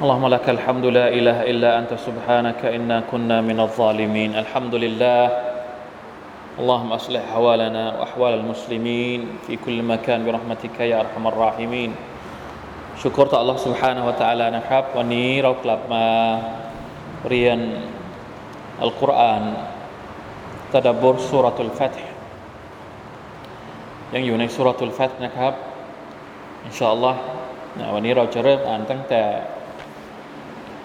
اللهم لك الحمد لا إله إلا أنت سبحانك إنا كنا من الظالمين الحمد لله اللهم أصلح أحوالنا وأحوال المسلمين في كل مكان برحمتك يا أرحم الراحمين ชุกรต่อ Allah سبحانه และ تعالى นะครับ วันนี้เรากลับมาเรียนอัลกุรอานตะดับบทสุรทุลฟัตยังอยู่ในสุรทุลฟัตนะครับอินชาอัลลอฮ์วันนี้เราจะเริ่มอ่านตั้งแต่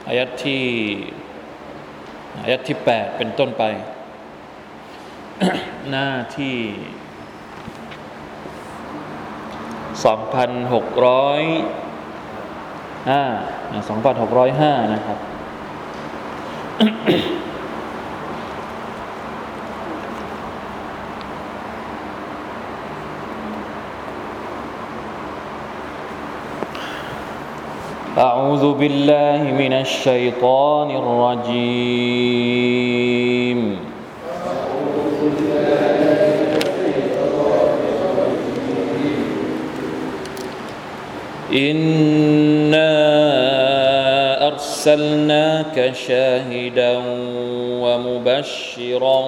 อายัดที่อายัดที่แปดเป็นต้นไป หน้าที่สองพันหกร้อยห้าสองพันหกร้อยห้านะครับ أعوذ بالله من الشيطان الرجيم. إنا أرسلناك شاهدا ومبشرا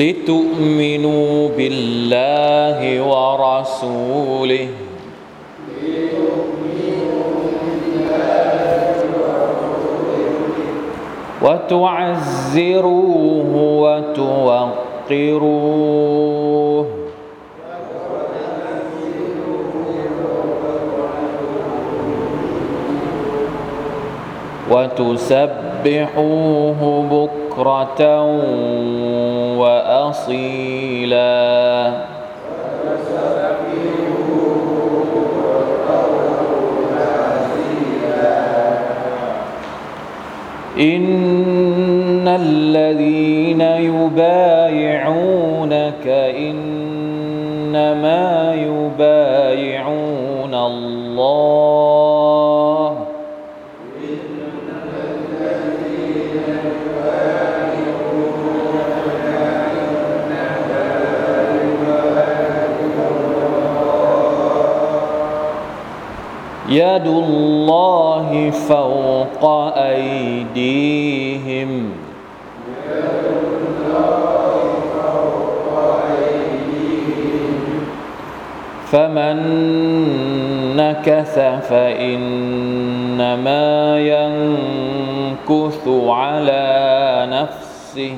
لتؤمنوا بالله ورسوله. وتعزروه وتوقروه. وتسبحوه بكرة وأصيلا. إن الذين يبايعونك إنما يبايعون الله. يد الله فوق أيديهم. فمن نكث فإنما ينكث على نفسه.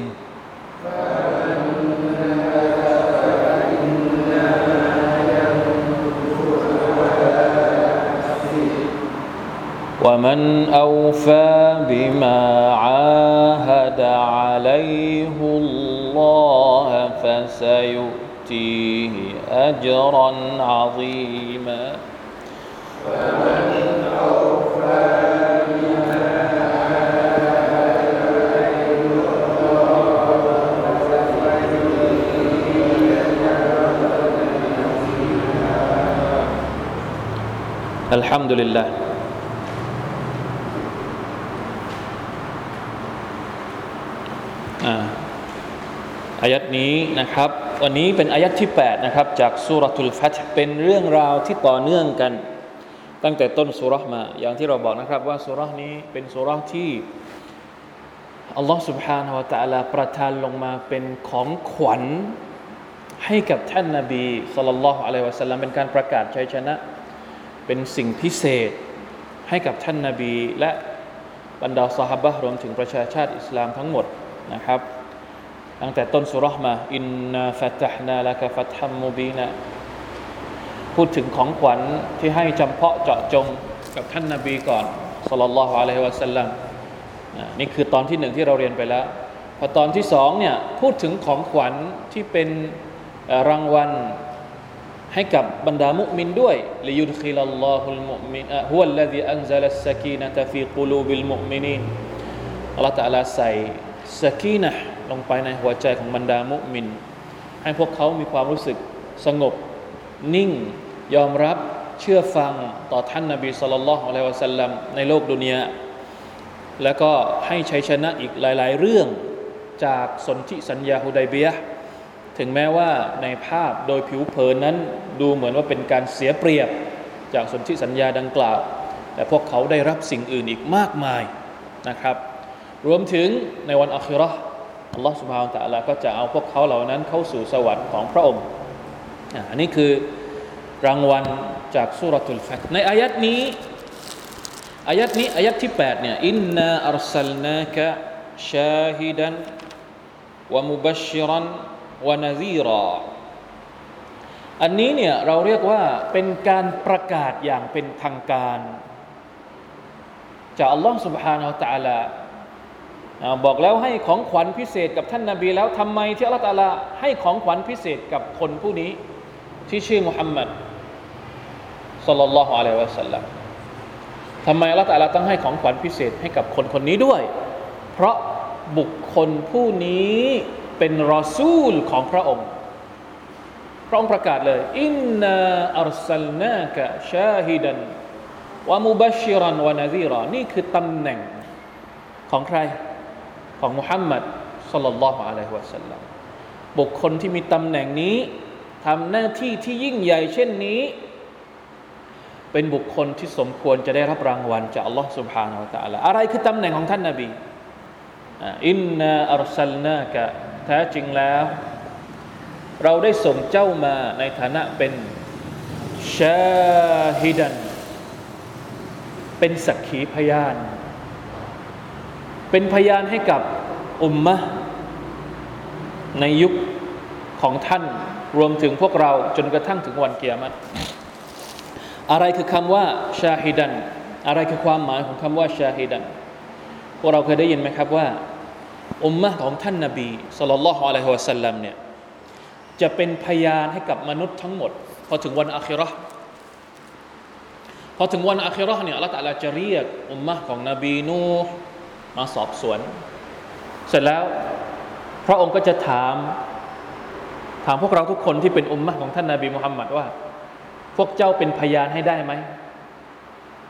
ومن أوفى بما عاهد عليه الله فسيؤتيه أجرا عظيما. ومن أوفى الحمد لله. อายัดนี้นะครับ วันนี้เป็นอายัดที่ 8 นะครับ จากสุรทุลฟัตเป็นเรื่องราวที่ต่อเนื่องกัน ตั้งแต่ต้นสุรมา อย่างที่เราบอกนะครับ ว่าสุรนี้เป็นสุรที่อัลลอฮ์ سبحانه และ تعالى ประทานลงมาเป็นของขวัญให้กับท่านนาบีสุลต่านละอะลัยวะสัลลัมเป็นการประกาศชัยชนะ เป็นสิ่งพิเศษให้กับท่านนาบี และบรรดาสหบะรวมถึงประชาชาติอิสลามทั้งหมด นะครับตั้งแต่ต้นสุรษมาอินนาฟัตฮ์นาละกฟัตฮัมมูบีนะพูดถึงของขวัญที่ให้จำเพาะเจาะจงกับท่านนาบีก่อนสุลต่านละฮ์อะลัยฮิวะสัลลัมนี่คือตอนที่หนึ่งที่เราเรียนไปแล้ว พอตอนที่สองเนี่ยพูดถึงของขวัญที่เป็นรางวัลให้กับบรรดามุมินด้วยลิยุดคิลัลลอฮุลมุมินฮุวัลลซีอันซัลัสสกีนะตฟีกุลูบิลมุมินีนอัลลอฮฺตะลาใส่ สกีนะลงไปในหัวใจของบรรดามุมิน ให้พวกเขามีความรู้สึกสงบ นิ่ง ยอมรับเชื่อฟังต่อท่านนาบีสุลต่านละฮ์อะลัยวะสัลลัมในโลกดุนยาแล้วก็ให้ชัยชนะอีกหลาย ๆ เรื่องจากสนธิสัญญาฮุดัยเบียถึงแม้ว่าในภาพโดยผิวเผินนั้นดูเหมือนว่าเป็นการเสียเปรียบจากสนธิสัญญาดังกล่าว แต่พวกเขาได้รับสิ่งอื่นอีกมากมายนะครับ รวมถึงในวันอัคราอัลลอฮฺสุบฮานตะลาก็จะเอาพวกเขาเหล่านั้นเข้าสู่สวรรค์ของพระองค์อันนี้คือรางวัลจากสุรทูลฟัตในอายัดนี้อายัดนี้อายัดที่8เนี่ยอินนาอัลสลนาคะชาฮิดันวะมุบัชชิรันวะนซีรออันนี้เนี่ยเราเรียกว่าเป็นการประกาศอย่างเป็นทางการจากอัลลอฮ์ سبحانه และ تعالى บอกแล้วให้ของขวัญพิเศษกับท่านนาบีแล้วทำไมที่อัลลอฮฺตาลาให้ของขวัญพิเศษกับคนผู้นี้ ที่ชื่อมุฮัมมัดสัลลัลลอฮุอะลัยฮิวะสัลลัมทำไมอัลลอฮฺตาลาต้องให้ของขวัญพิเศษให้กับคนคนนี้ด้วย เพราะบุคคลผู้นี้เป็นรอซูลของพระองค์ พระองค์ประกาศเลยอินนาอัลสลนากะชาฮิดันวะมุบัชิรันวะนาซีรอนี่คือตำแหน่งของใคร ของมุฮัมมัดสลลัลลอฮุอะลัยฮิวะสัลลัมบุคคลที่มีตำแหน่งนี้ทำหน้าที่ที่ยิ่งใหญ่เช่นนี้ เป็นบุคคลที่สมควรจะได้รับรางวัลจากอัลลอฮ์สุบฮานาอัลละลาอะไรคือตำแหน่งของท่านนาบีอินนาอัลซัลนากะแท้จริงแล้ว เราได้ส่งเจ้ามาในฐานะเป็นชาฮิดัน เป็นสักขีพยาน เป็นพยานให้กับอุมมะในยุคของท่านรวมถึงพวกเราจนกระทั่งถึงวันเกียรติอะไรคือคำว่าชาฮิดัน อะไรคือความหมายของคำว่าชาฮิดันพวกเราเคยได้ยินไหมครับว่า อุมมะของท่านนาบีสุลต่านละฮ์อะลัยฮิวะสัลลัมเนี่ยจะเป็นพยานให้กับมนุษย์ทั้งหมด พอถึงวันอาคิรอพอถึงวันอาคิรอเนี่ยอัลลอฮฺตะลาจะเรียกอุมมะของนบีนู มาสอบสวน เสร็จแล้วพระองค์ก็จะถาม ถามพวกเราทุกคนที่เป็นอุมมะของท่านนาบีมุฮัมมัดว่า พวกเจ้าเป็นพยานให้ได้ไหม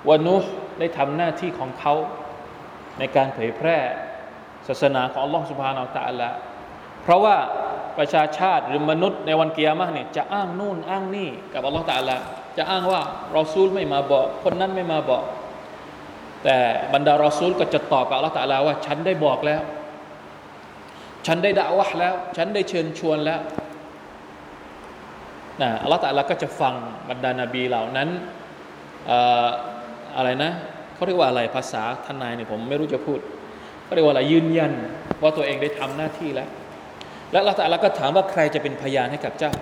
วานูได้ทำหน้าที่ของเขาในการเผยแพร่ศาสนาของอัลลอฮฺสุบฮานาอัลตะละเพราะว่าประชาชาติหรือมนุษย์ในวันเกียร์มะเนี่ยจะอ้างนู่นอ้างนี่กับอัลลอฮฺตะละจะอ้างว่าเรอซูลไม่มาบอก คนนั้นไม่มาบอก แต่บรรดารอซูลก็จะตอบกับอัลลอฮฺตะลาว่า ฉันได้บอกแล้ว ฉันได้ด่าวะแล้ว ฉันได้เชิญชวนแล้วนะอัลลอฮฺตะลาก็จะฟังบรรดานาบีเหล่านั้นอะไรนะเขาเรียกว่าอะไรภาษาทนายเนี่ยผมไม่รู้จะพูดก็เรียกว่าอะไรยืนยัน ว่าตัวเองได้ทำหน้าที่แล้ว และละตาละก็ถามว่าใครจะเป็นพยานให้กับเจ้า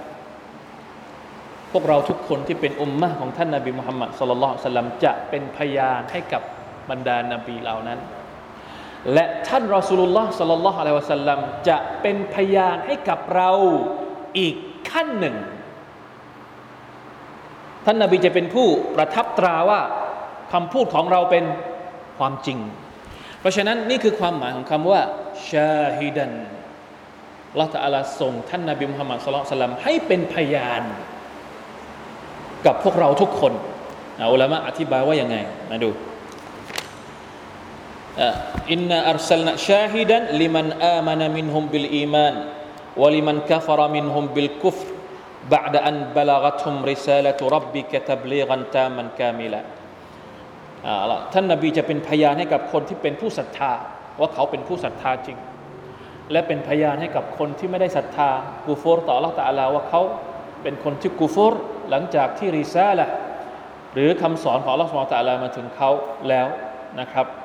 พวกเราทุกคนที่เป็นอุมมะของท่านนาบีมุฮัมมัดสุลลัลสลัมจะเป็นพยานให้กับ บรรดานบีเหล่านั้น และท่านรอสูลุลลอฮ์สัลลัลลอฮุอะลัยวะสัลลัมจะเป็นพยานให้กับเราอีกขั้นหนึ่ง ท่านนาบีจะเป็นผู้ประทับตราว่าคำพูดของเราเป็นความจริง เพราะฉะนั้นนี่คือความหมายของคำว่าشاهدا อัลลอฮฺตะอาลาส่งท่านนบีมุฮัมมัดศ็อลลัลลอฮุอะลัยฮิวะซัลลัมให้เป็นพยาน กับพวกเราทุกคนอุลามะอธิบายว่ายังไงมาดู อินนาอัลสลนะชาฮิดันลิมันอามานะมินฮุมบิลอีมานวะลิมันกัฟรมินฮุมบิลกุฟร بعد أن بلغتهم رسالة ربك تبليغا تاما كاملا ท่านนาบีจะเป็นพยานให้กับคนที่เป็นผู้ศรัทธา ว่าเขาเป็นผู้ศรัทธาจริง และเป็นพยานให้กับคนที่ไม่ได้ศรัทธากูฟรต่อ Allah ตะอาลาว่าเขาเป็นคนที่กูฟรหลังจากที่ริซาละหรือคำสอนของ Allah สุบฮานะตะอาลามาถึงเขาแล้วนะครับอ่านี่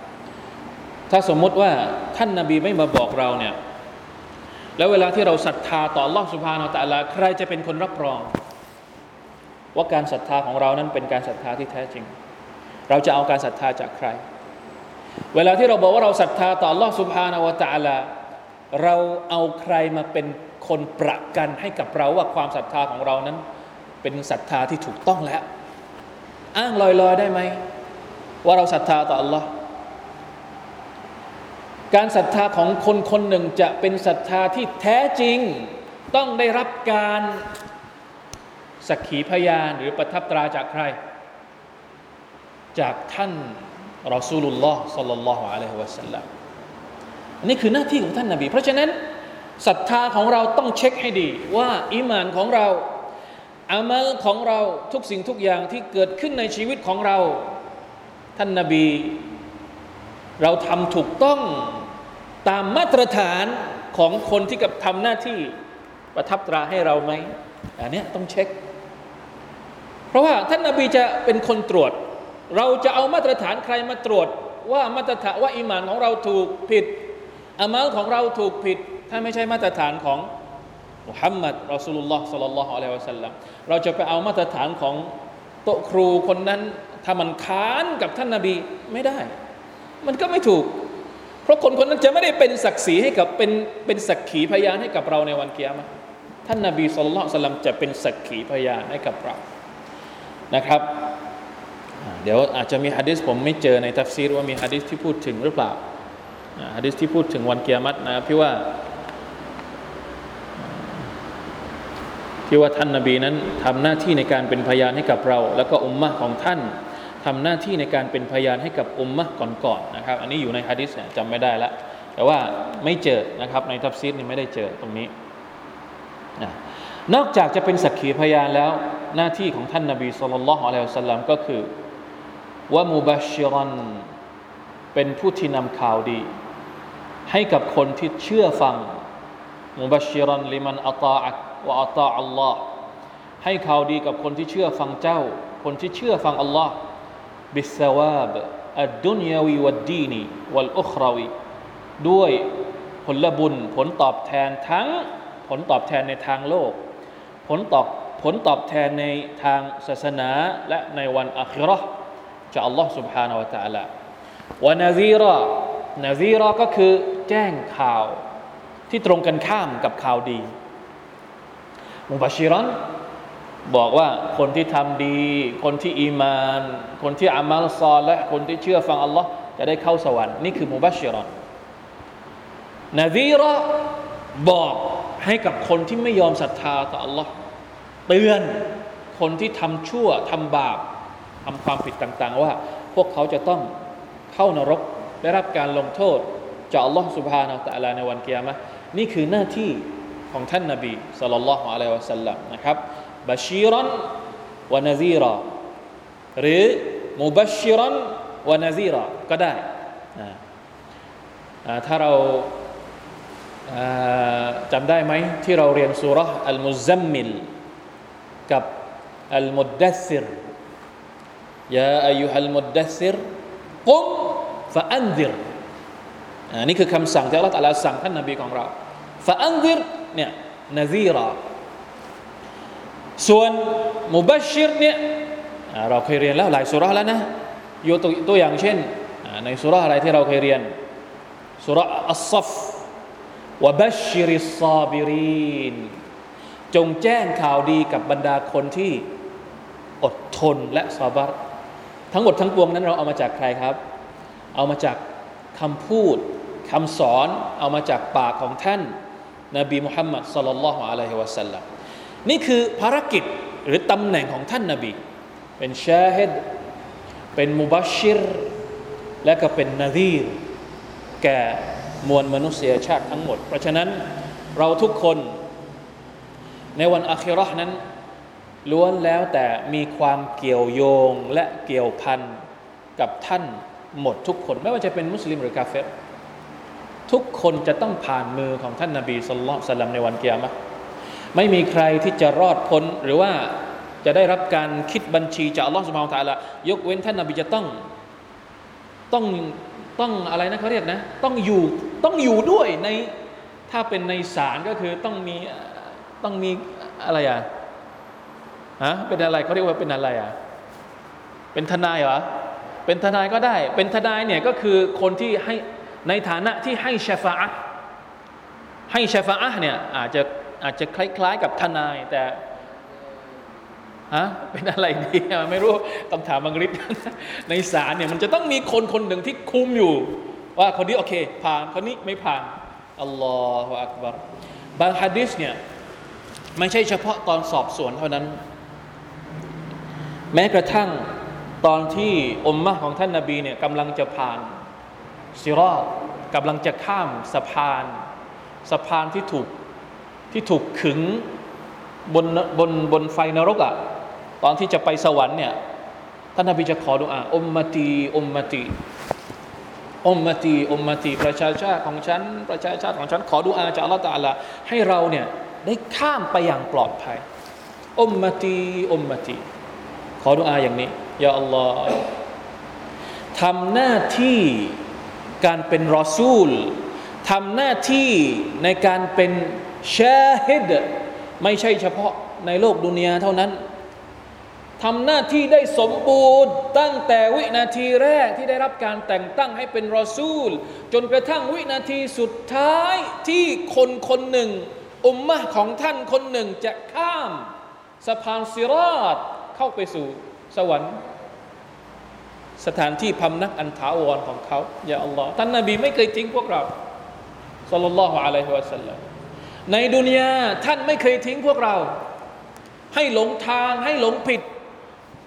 ถ้าสมมติว่าท่านนาบีไม่มาบอกเราเนี่ยแล้วเวลาที่เราศรัทธาต่อลองสุภาเนาตะละใครจะเป็นคนรับรอง ว่าการศรัทธาของเรานั้นเป็นการศรัทธาที่แท้จริง เราจะเอาการศรัทธาจากใคร เวลาที่เราบอกว่าเราศรัทธาต่อลองสุภาเนาตะละเราเอาใครมาเป็นคนประกันให้กับเราว่าความศรัทธาของเรานั้น เป็นศรัทธาที่ถูกต้องแล้ว อ้างลอยๆได้ไหมว่าเราศรัทธาต่อ Allah การศรัทธาของคนคนหนึ่งจะเป็นศรัทธาที่แท้จริง ต้องได้รับการสักขีพยานหรือประทับตราจากใคร จากท่านรอซูลุลลอฮ์สัลลัลลอฮุอะลัยฮิวะสัลลัมนี่คือหน้าที่ของท่านนาบี เพราะฉะนั้นศรัทธาของเราต้องเช็คให้ดี ว่าอิมานของเราอามัลของเราทุกสิ่งทุกอย่างที่เกิดขึ้นในชีวิตของเรา ท่านนาบี เราทำถูกต้อง ตามมาตรฐานของคนที่กับทำหน้าที่ประทับตราให้เราไหมอันนี้ต้องเช็ค เพราะว่าท่านนาบีจะเป็นคนตรวจ เราจะเอามาตรฐานใครมาตรวจ ว่ามาตรฐานว่าอิมานของเราถูกผิดอามัลของเราถูกผิด ถ้าไม่ใช่มาตรฐานของมุฮัมมัดรอสูลุลลอฮ์สัลลัลลอฮุอะลัยฮิวะสัลลัมเราจะไปเอามาตรฐานของโตครูคนนั้นถ้ามันค้านกับท่านนาบีไม่ได้ มันก็ไม่ถูก เพราะคนคนนั้นจะไม่ได้เป็นศักดิ์ศรีให้กับเป็นเป็นสักขีพยานให้กับเราในวันเกียรติท่านนาบีสุลต่านจะเป็นสักขีพยานให้กับเรา นะครับ เดี๋ยวอาจจะมีฮะดิษผมไม่เจอในทัฟซีรว่ามีฮะดิษที่พูดถึงหรือเปล่าฮะดิษที่พูดถึงวันเกียรตินะพี่ว่า ที่ว่าท่านนาบีนั้นทำหน้าที่ในการเป็นพยานให้กับเรา แล้วก็อุมมะของท่าน ทำหน้าที่ในการเป็นพยานให้กับอุมมะก่อนๆนะครับ อันนี้อยู่ในฮะดิษจำไม่ได้แล้วแต่ว่าไม่เจอนะครับในทัฟซีรนี่ไม่ได้เจอตรงนี้นอกจากจะเป็นสักขีพยานแล้วหน้าที่ของท่านนบีศ็อลลัลลอฮุอะลัยฮิวะซัลลัมก็คือว่ามูบัชิรันเป็นผู้ที่นำข่าวดี ให้กับคนที่เชื่อฟังมูบัชิรันลิมันอัตาอักวะอัตาอัลลอฮ์ให้ข่าวดีกับคนที่เชื่อฟังเจ้า คนที่เชื่อฟังอัลลอฮ์ บิสวาบอัดดุนยาวีวัดดีนีวัลอุคราวีด้วยผลบุญผลตอบแทนทั้งผลตอบแทนในทางโลก ผลตอบผลตอบแทนในทางศาสนาและในวันอัคราจากอัลลอฮ์ سبحانه และ تعالى วานาซีรอนาซีรอก็คือแจ้งข่าวที่ตรงกันข้ามกับข่าวดีมุบาชิรัน บอกว่าคนที่ทำดี คนที่อีมาน คนที่อามัลซอลและคนที่เชื่อฟังอัลลอฮ์จะได้เข้าสวรรค์นี่คือมุบัชชิรอนนาวีรอบอกให้กับคนที่ไม่ยอมศรัทธาต่ออัลลอฮ์เตือนคนที่ทำชั่วทำบาปทำความผิดต่างๆ ว่า พวกเขาจะต้องเข้านรกได้รับการลงโทษจากอัลลอฮ์สุบฮานาอัลลอในวันเกียร์มะนี่คือหน้าที่ ของท่านนาบีสัลลัลลอฮุอะลัยฮิวะสัลลัมนะครับบัชีรันวะนาซีรอหรือมุบัชชิรันวะนาซีรอก็ได้ถ้าเราจำได้ไหมที่เราเรียนสูเราะฮ์อัลมุซซัมมิลกับอัลมุดดัสซิร يا أيها المدثر قم فأنذر อันนี้คือคำสั่งที่อัลลอฮฺตรัสสั่งท่านนบีของเราفأنذر เนี่ย نذيرا ส่วน مبشر เนี่ยเราเคยเรียนแล้วหลายสูเราะฮ์แล้วนะยกตัวอย่างเช่นในสุรษอะไรที่เราเคยเรียนสุรษอัลซัฟวบัชชิริซาบิรีนจงแจ้งข่าวดีกับบรรดาคนที่อดทนและซาบัรทั้งหมดทั้งปวงนั้นเราเอามาจากใครครับ เอามาจากคำพูดคำสอนเอามาจากปากของท่าน นบีมุฮัมมัดสลลัลลอฮุอะลัยฮิวะสัลลัมนี่คือภารกิจหรือตำแหน่งของท่านนบี เป็นชาฮิดเป็นมุบัชชิร และก็เป็นนาดีรแก่มวลมนุษยชาติทั้งหมด เพราะฉะนั้นเราทุกคนในวันอาคิรอห์นั้นล้วนแล้วแต่มีความเกี่ยวโยงและเกี่ยวพันกับท่านหมดทุกคน ไม่ว่าจะเป็นมุสลิมหรือกาเฟร ทุกคนจะต้องผ่านมือของท่านนาบีสุลต่านในวันเกียรติไม่มีใครที่จะรอดพ้นหรือว่าจะได้รับการคิดบัญชีจากอัลลอฮฺสุบฮานตะละยกเว้นท่านนาบีจะต้องต้องต้องอะไรนะเขาเรียกนะ ต้องอยู่ต้องอยู่ด้วยในถ้าเป็นในศาลก็คือต้องมีต้องมีอะไรอะฮะเป็นอะไรเขาเรียกว่าเป็นอะไรอะเป็นทนายเหรอเป็นทนายก็ได้ เป็นทนายเนี่ยก็คือคนที่ให้ ในฐานะที่ให้ชฟาอะให้ชฟาอะเนี่ยอาจจะอาจจะคล้าย ๆ กับทนายแต่ฮะเป็นอะไรดีไม่รู้ต้องถามบังริบในศาลเนี่ยมันจะต้องมีคนคนหนึ่งที่คุมอยู่ ว่าคนนี้โอเค ผ่านคนนี้ไม่ผ่านอัลลอฮฺอักบารบางฮะดิษเนี่ยไม่ใช่เฉพาะตอนสอบสวนเท่านั้น แม้กระทั่งตอนที่อมมะของท่านนาบีเนี่ยกำลังจะผ่าน ซิรอดกำลังจะข้ามสะพาน สะพานที่ถูกที่ถูกขึงบนบนบนไฟนรกอะ่ะตอนที่จะไปสวรรค์เนี่ยท่านนบีจะขอดุอาอมมตีอมมตีอมมตีอมมตีประชาชาติของฉัน ประชาชาติของฉัน ขอดุอาจากอัลลอฮฺตาลาให้เราเนี่ยได้ข้ามไปอย่างปลอดภัยอมมตีอมมตีขอดุอาอย่างนี้ยาอัลลอฮ์ทำหน้าที่ การเป็นรอซูลทำหน้าที่ในการเป็นชาฮิดไม่ใช่เฉพาะในโลกดุนยาเท่านั้นทำหน้าที่ได้สมบูรณ์ตั้งแต่วินาทีแรกที่ได้รับการแต่งตั้งให้เป็นรอซูล จนกระทั่งวินาทีสุดท้ายที่คนคนหนึ่ง อุมมะของท่านคนหนึ่งจะข้าม สะพานซิราตเข้าไปสู่สวรรค์ สถานที่พำนักอันถาวรของเขาอย่าอัลลอฮ์ท่านนาบีไม่เคยทิ้งพวกเราสัลลัลลอฮุอะลัยฮิวะสัลลัมในดุนยาท่านไม่เคยทิ้งพวกเรา ให้หลงทางให้หลงผิด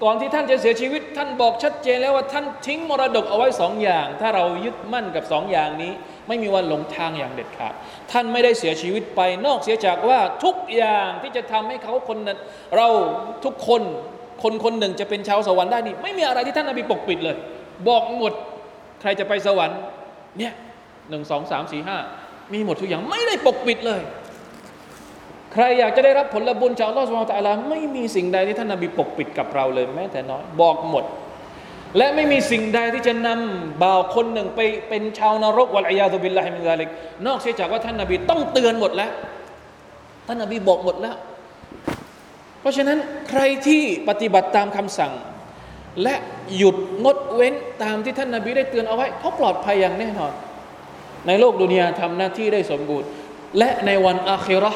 ก่อนที่ท่านจะเสียชีวิต ท่านบอกชัดเจนแล้วว่าท่านทิ้งมรดกเอาไว้สองอย่าง ถ้าเรายึดมั่นกับสองอย่างนี้ ไม่มีวันหลงทางอย่างเด็ดขาดท่านไม่ได้เสียชีวิตไปนอกเสียจากว่าทุกอย่างที่จะทำให้เขาคนนั้น เราทุกคน คนคนหนึ่งจะเป็นชาวสวรรค์ได้นี่ไม่มีอะไรที่ท่านนบีปกปิดเลย บอกหมดใครจะไปสวรรค์เนี่ยหนึ่งสองสามสี่ห้ามีหมดทุกอย่างไม่ได้ปกปิดเลย ใครอยากจะได้รับผลบุญจากอัลลอฮฺสุบฮฺตะลาไม่มีสิ่งใดที่ท่านนบีปกปิดกับเราเลยแม้แต่น้อยบอกหมด และไม่มีสิ่งใดที่จะนำบ่าวคนหนึ่งไปเป็นชาวนรกوالعياذ بالله من ذلكนอกเสียจากว่าท่านนบีต้องเตือนหมดแล้ว ท่านนบีบอกหมดแล้ว เพราะฉะนั้นใครที่ปฏิบัติตามคำสั่ง และหยุดงดเว้นตามที่ท่านนบีได้เตือนเอาไว้เขาปลอดภัยอย่างแน่นอน ในโลกดุนยาทำหน้าที่ได้สมบูรณ์ และในวันอาคิรอ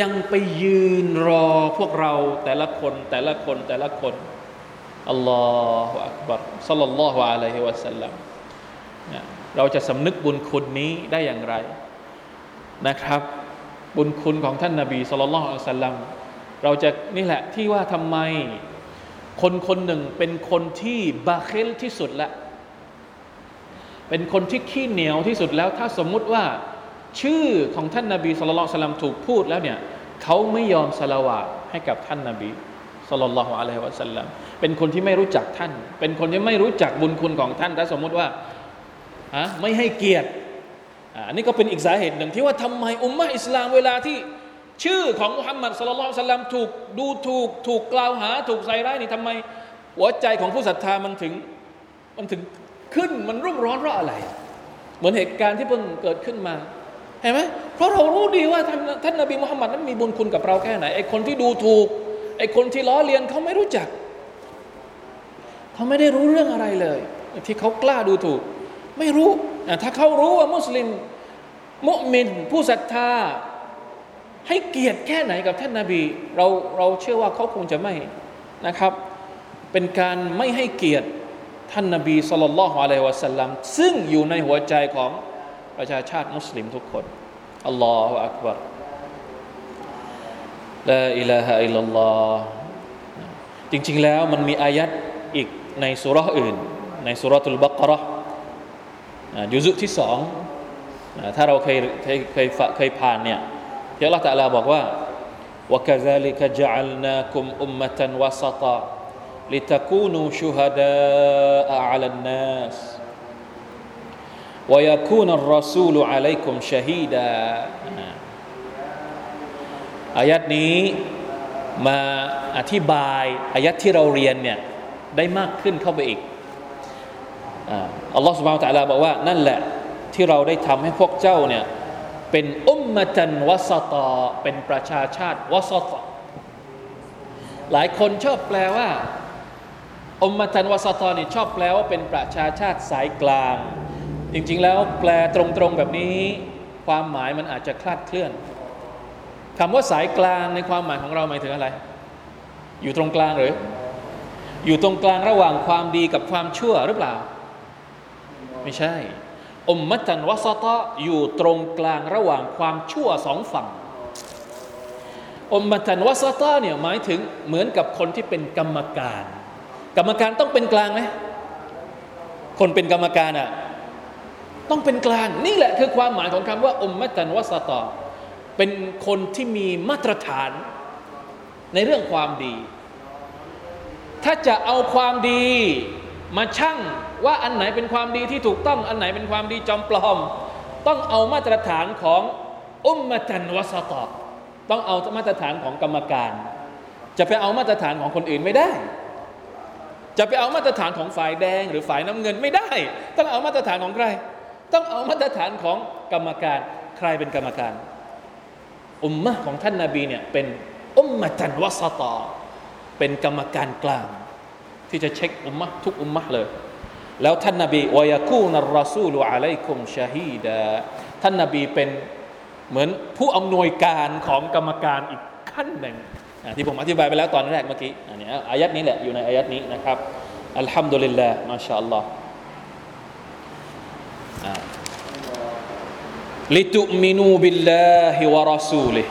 ยังไปยืนรอพวกเราแต่ละคนแต่ละคนแต่ละคนอัลลอฮฺอักบัรสัลลัลลอฮุอะลัยฮิวะสัลลัมเราจะสำนึกบุญคุณนี้ได้อย่างไรนะครับ บุญคุณของท่านนาบีสัลลัลลอฮุอะลัยฮิวะสัลลัม เราจะนี่แหละที่ว่าทำไม คนคนหนึ่งเป็นคนที่บาเคลที่สุดละ เป็นคนที่ขี้เหนียวที่สุดแล้ว ถ้าสมมุติว่า ชื่อของท่านนาบีสุลต่านถูกพูดแล้วเนี่ยเขาไม่ยอมสละวะให้กับท่านนาบีสุลต่านละฮ์อะลัยฮิวะสัลลัมเป็นคนที่ไม่รู้จักท่าน เป็นคนที่ไม่รู้จักบุญคุณของท่านถ้าสมมุติว่าอะไม่ให้เกียรติอันนี้ก็เป็นอีกสาเหตุหนึ่งที่ว่าทำไมอุมมะอิสลามเวลาที่ ชื่อของมุฮัมมัดสุลลัลสัลลัมถูกดูถูกถูกกล่าวหา ถูกใส่ร้ายนี่ทำไม หัวใจของผู้ศรัทธามันถึงมันถึงขึ้นมันรุ่มร้อนเพราะอะไร เหมือนเหตุการณ์ที่เพิ่งเกิดขึ้นมาเห็นไหมเพราะเรารู้ดีว่าท่านท่านนบีมุฮัมมัดนั้นมีบุญคุณกับเราแค่ไหนไอ้คนที่ดูถูกไอ้คนที่ล้อเลียนเขาไม่รู้จักเขาไม่ได้รู้เรื่องอะไรเลย ที่เขากล้าดูถูก ไม่รู้ถ้าเขารู้ว่ามุสลิมมุมินผู้ศรัทธา ให้เกียรติแค่ไหนกับท่านนาบี เราเราเชื่อว่าเขาคงจะไม่นะครับ เป็นการไม่ให้เกียรติท่านนบีสุลต่านละฮ์อะลัยวะสัลลัมซึ่งอยู่ในหัวใจของประชาชาติมุสลิมทุกคนอัลลอฮฺอักบารลาอิลาฮะอิลลัลลอฮจริง ๆ แล้วมันมีอายัดอีกในสุราอื่น ในสุราตุลบักระยุซุที่สองถ้าเราเคยเคยเคยเคยผ่านเนี่ย ที่อัลลอฮฺตะลาบอกว่า وكذلك جعلناكم أمة وسطا لتكونوا شهداء على الناس ويكون الرسول عليكم شهيدا อายัดนี้มาอธิบายอายัดที่เราเรียนเนี่ยได้มากขึ้นเข้าไปอีกอัลลอฮฺสุบฮานตะลาบอกว่านั่นแหละที่เราได้ทำให้พวกเจ้าเนี่ย เป็นอุมมะจันวสตอเป็นประชาชาติวสตอหลายคนชอบแปลว่าอุมมะจันวสตอนี่ชอบแปลว่าเป็นประชาชาติสายกลาง จริงๆแล้วแปลตรงๆแบบนี้ ความหมายมันอาจจะคลาดเคลื่อนคำว่าสายกลางในความหมายของเราหมายถึงอะไร อยู่ตรงกลางหรือ อยู่ตรงกลางระหว่างความดีกับความชั่วหรือเปล่า ไม่ใช่ อมมะตันวสตะอยู่ตรงกลางระหว่างความชั่วสองฝั่งอมมะตันวสตะเนี่ยหมายถึงเหมือนกับคนที่เป็นกรรมการ กรรมการต้องเป็นกลางไหมคนเป็นกรรมการอะต้องเป็นกลางนี่แหละคือความหมายของคำว่าอมมะตันวสตะเป็นคนที่มีมาตรฐานในเรื่องความดี ถ้าจะเอาความดี มาชั่งว่าอันไหนเป็นความดีที่ถูกต้อง อันไหนเป็นความดีจอมปลอม ต้องเอามาตรฐานของอุมมะจันวสตอต้องเอามาตรฐานของกรรมการ จะไปเอามาตรฐานของคนอื่นไม่ได้ จะไปเอามาตรฐานของฝ่ายแดง หรือฝ่ายน้ำเงินไม่ได้ ต้องเอามาตรฐานของใคร ต้องเอามาตรฐานของกรรมการ ใครเป็นกรรมการ อุมมะของท่านนาบีเนี่ยเป็นอุมมะจันวสตอเป็นกรรมการกลาง ที่จะเช็คอุมมะทุกอุมมะเลย แล้วท่านนาบีวายกูนรอซูลอะลัยคุมชาฮีดาท่านนาบีเป็นเหมือนผู้อำนวยการของกรรมการอีกขั้นหนึ่งที่ผมอธิบายไปแล้วตอนแรกเมื่อกี้อันนี้อายัดนี้แหละอยู่ในอายัดนี้นะครับอัลฮัมดุลิลลาห์มาชาอัลลอฮ์ลิตุมินูบิลลาฮิวะรอซูลิ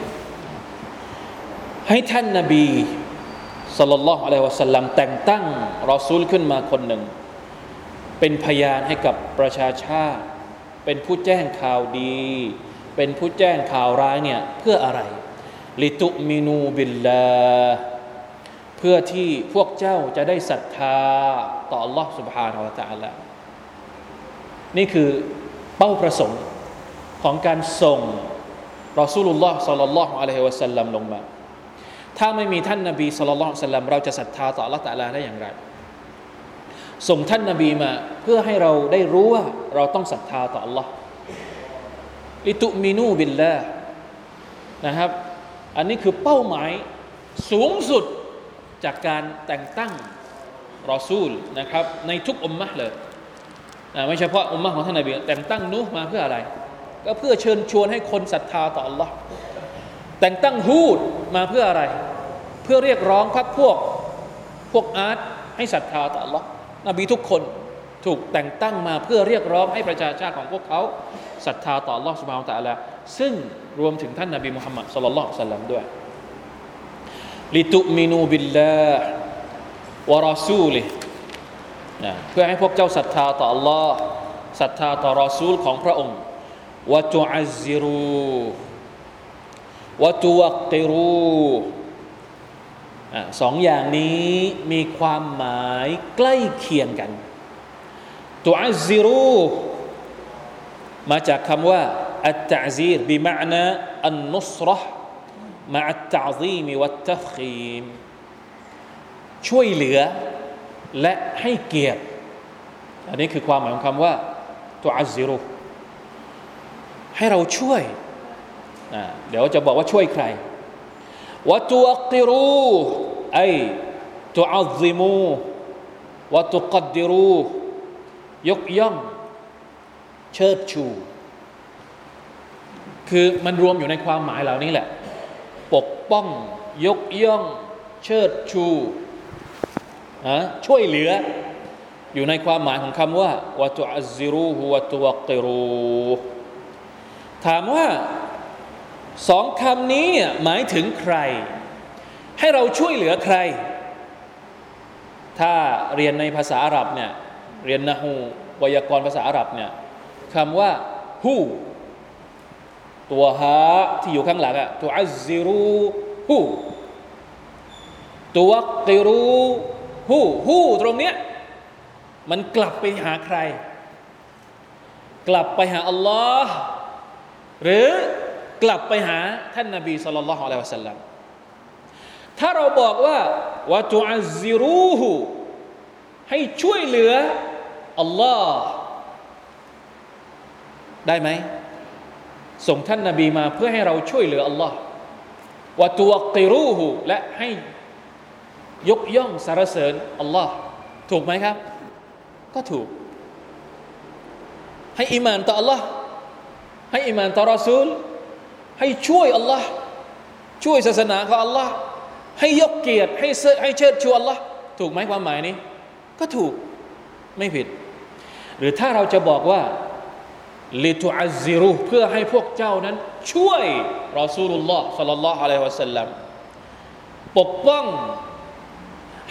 ให้ท่านนาบี สัลลัลลอฮุอะลัยฮิวะสัลลัมแต่งตั้งรอซูลขึ้นมาคนหนึ่ง เป็นพยานให้กับประชาชาติ เป็นผู้แจ้งข่าวดี เป็นผู้แจ้งข่าวร้ายเนี่ยเพื่ออะไรลิตุมินูบิลลาเพื่อที่พวกเจ้าจะได้ศรัทธาต่อ Allah سبحانه และ تعالى นี่คือเป้าประสงค์ของการส่งรอซูลุลลอฮ์สัลลัลลอฮุอะลัยฮิวะสัลลัมลงมา ถ้าไม่มีท่านนาบีสุลต่านสัลลัมเราจะศรัทธาต่อ Allah ตะลาได้อย่างไร ส่งท่านนาบีมาเพื่อให้เราได้รู้ว่าเราต้องศรัทธาต่อ Allah ลิตุมินูบิลลานะครับ อันนี้คือเป้าหมายสูงสุดจากการแต่งตั้งรอซูลนะครับ ในทุกอุมมะเลยไม่เฉพาะอุมมะของท่านนาบีแต่งตั้งนูมาเพื่ออะไร ก็เพื่อเชิญชวนให้คนศรัทธาต่อ Allah แต่งตั้งฮูดมาเพื่ออะไร เพื่อเรียกร้องพักพวกพวกอาร์ตให้ศรัทธาต่อ Allah นบีทุกคนถูกแต่งตั้งมาเพื่อเรียกร้องให้ประชาชาติของพวกเขาศรัทธาต่อ Allah สุบานตะลาซึ่งรวมถึงท่านนบีมุฮัมมัดสลลัลสัลลัมด้วยลิตุมินูบิลลาห์วะรอซูลิเพื่อให้พวกเจ้าศรัทธาต่อ Allah ศรัทธาต่อรอซูลของพระองค์วะจุอัซิรู วะตุวักติรูสองอย่างนี้มีความหมายใกล้เคียงกันตุอัซิรูมาจากคำว่าอัตตะซีรบิมานะอันนุสรห์มาอัตตะซีมวัตตะคีมช่วยเหลือและให้เกียรติ อันนี้คือความหมายของคำว่าตุอัซิรูให้เราช่วย เดี๋ยวจะบอกว่าช่วยใครวะตุอักิรูไอตุอัลซิมูวะตุกัดดิรูยกย่อง เชิดชู คือมันรวมอยู่ในความหมายเหล่านี้แหละ ปกป้อง ยกย่อง เชิดชูช่วยเหลือ อยู่ในความหมายของคำว่าวะตุอัซิรูวะตุวักิรูถามว่า สองคำนี้เนี่ยหมายถึงใคร ให้เราช่วยเหลือใคร ถ้าเรียนในภาษาอาหรับเนี่ยเรียนนะฮูไวยากรณ์ภาษาอาหรับเนี่ยคำว่าฮูตัวฮะที่อยู่ข้างหลังอะตัวอัซิรูฮูตัวกิรูฮูฮูตรงเนี้ยมันกลับไปหาใคร กลับไปหาอัลลอฮ์หรือ กลับไปหาท่านนบีสุลต่านละฮ์อะลัยฮิวะสัลลัมถ้าเราบอกว่าวะตุอัซซิรูฮูให้ช่วยเหลืออัลลอฮ์ได้ไหมส่งท่านนาบีมาเพื่อให้เราช่วยเหลืออัลลอฮ์วะตัวกิรูหูและให้ยกย่องสรรเสริญอัลลอฮ์ถูกไหมครับ ก็ถูก ให้อิมานต่ออัลลอฮ์ให้อิมานต่อรอซูล ให้ช่วยอัลลอฮ์ช่วยศาสนาของอัลลอฮ์ให้ยกเกียรติให้เสให้เชิดชูอัลลอฮ์ถูกไหมความหมายนี้ ก็ถูกไม่ผิด หรือถ้าเราจะบอกว่าลิตุอัซิรุเพื่อให้พวกเจ้านั้น ช่วยรอซูลุลลอฮ์สัลลัลลอฮุอะลัยฮิวะสัลลัมปกป้อง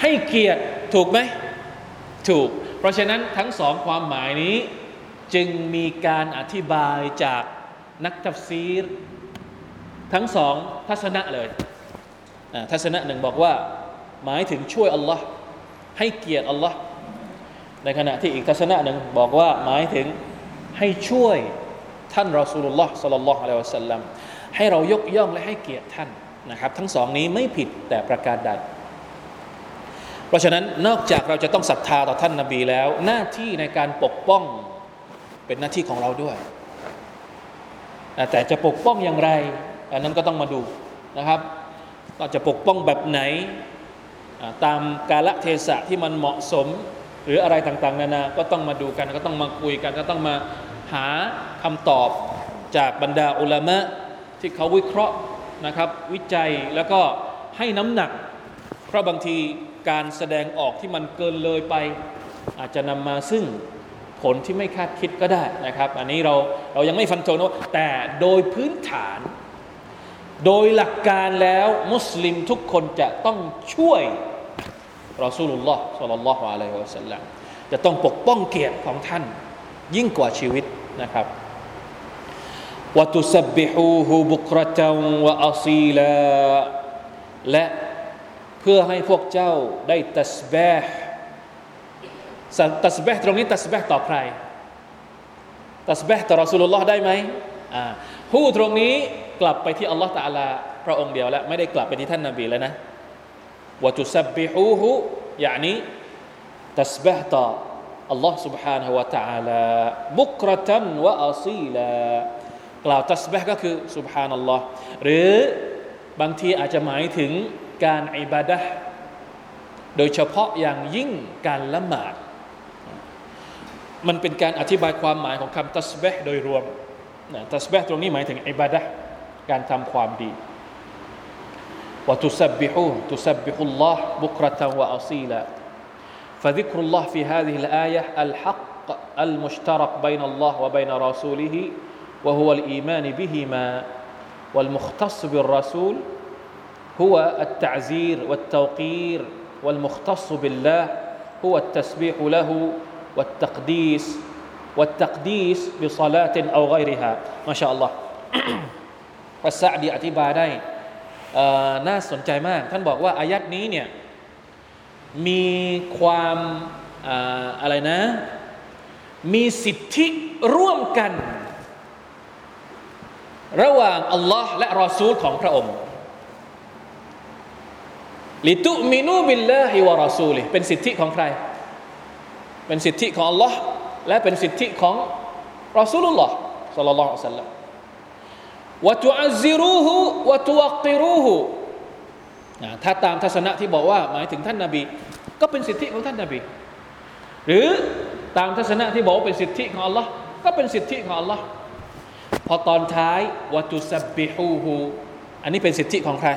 ให้เกียรติถูกไหมถูก เพราะฉะนั้นทั้งสองความหมายนี้ จึงมีการอธิบายจากนักตัฟซีร ทั้งสองทัศนะเลยทัศนะหนึ่งบอกว่า หมายถึงช่วยอัลลอฮ์ให้เกียรติอัลลอฮ์ในขณะที่อีกทัศนะหนึ่งบอกว่าหมายถึงให้ช่วยท่านรอสูลุลลอฮ์สัลลัลลอฮุอะลัยฮิวะสัลลัมให้เรายกย่องและให้เกียรติท่านนะครับ ทั้งสองนี้ไม่ผิดแต่ประการใด เพราะฉะนั้นนอกจากเราจะต้องศรัทธาต่อท่านนาบีแล้ว หน้าที่ในการปกป้องเป็นหน้าที่ของเราด้วย แต่จะปกป้องอย่างไร อันนั้นก็ต้องมาดูนะครับเราจะปกป้องแบบไหนตามกาลเทศะที่มันเหมาะสม หรืออะไรต่างๆ นานา ก็ต้องมาดูกัน ก็ต้องมาคุยกัน ก็ต้องมาหาคำตอบจากบรรดาอุลามะที่เขาวิเคราะห์นะครับ วิจัยแล้วก็ให้น้ำหนัก เพราะบางทีการแสดงออกที่มันเกินเลยไป อาจจะนำมาซึ่งผลที่ไม่คาดคิดก็ได้นะครับ อันนี้เราเรายังไม่ฟันธงนะแต่โดยพื้นฐาน โดยหลักการแล้วมุสลิมทุกคนจะต้องช่วยรอสูลุลลอฮ์สัลลัลลอฮุอะลัยฮิวะสัลลัมจะต้องปกป้องเกียรติของท่าน ยิ่งกว่าชีวิตนะครับวะตุสบิฮูฮูบุกรตังวะอัซีลาและเพื่อให้พวกเจ้าได้ตัสบห์ตัสบห์ตรงนี้ตัสบห์ต่อใครตัสบห์ต่อรอสูลุลลอฮ์ได้ไหมอ่าฮูตรงนี้ กลับไปที่อัลลอฮ์ตะอาลาพระองค์เดียวแล้วไม่ได้กลับไปที่ท่านนาบีแล้วนะ وتسبحوه يعني تسبح الله سبحانه وتعالى بكرة وأصيلا กล่าวตัสบห์ก็คือ سبحان الله หรือบางทีอาจจะหมายถึงการอิบาดะโดยเฉพาะอย่างยิ่งการละหมาด มันเป็นการอธิบายความหมายของคำตัสบห์โดยรวมตัสบห์ตรงนี้หมายถึงอิบาดะ การทำความดี وتسبحوه تسبح الله بكرة وأصيلا فذكر الله في هذه الآية الحق المشترك بين الله وبين رسوله وهو الإيمان بهما والمختص بالرسول هو التعزير والتوقير والمختص بالله هو التسبيح له والتقديس والتقديس بصلاة أو غيرها ما شاء الله อัสซาดีอธิบายได้น่าสนใจมาก ท่านบอกว่าอายัดนี้เนี่ยมีความอะไรนะ มีสิทธิร่วมกัน ระหว่างอัลลอฮ์และรอซูลของพระองค์ลิตุมินูบิลลาฮิวะรอซูลิเป็นสิทธิของใคร เป็นสิทธิของอัลลอฮ์และเป็นสิทธิของรอซูลุลลอฮ์สัลลัลลอฮุอะลัยฮิวะสัลลัม วะตุอัซิรูฮูวะตุวักิรูฮูถ้าตามทัศนะที่บอกว่า หมายถึงท่านนาบี ก็เป็นสิทธิของท่านนาบี หรือตามทัศนะที่บอกว่าเป็นสิทธิของอัลลอฮ์ก็เป็นสิทธิของอัลลอฮ์พอตอนท้ายวะตุซับบิฮูฮูอันนี้เป็นสิทธิของใคร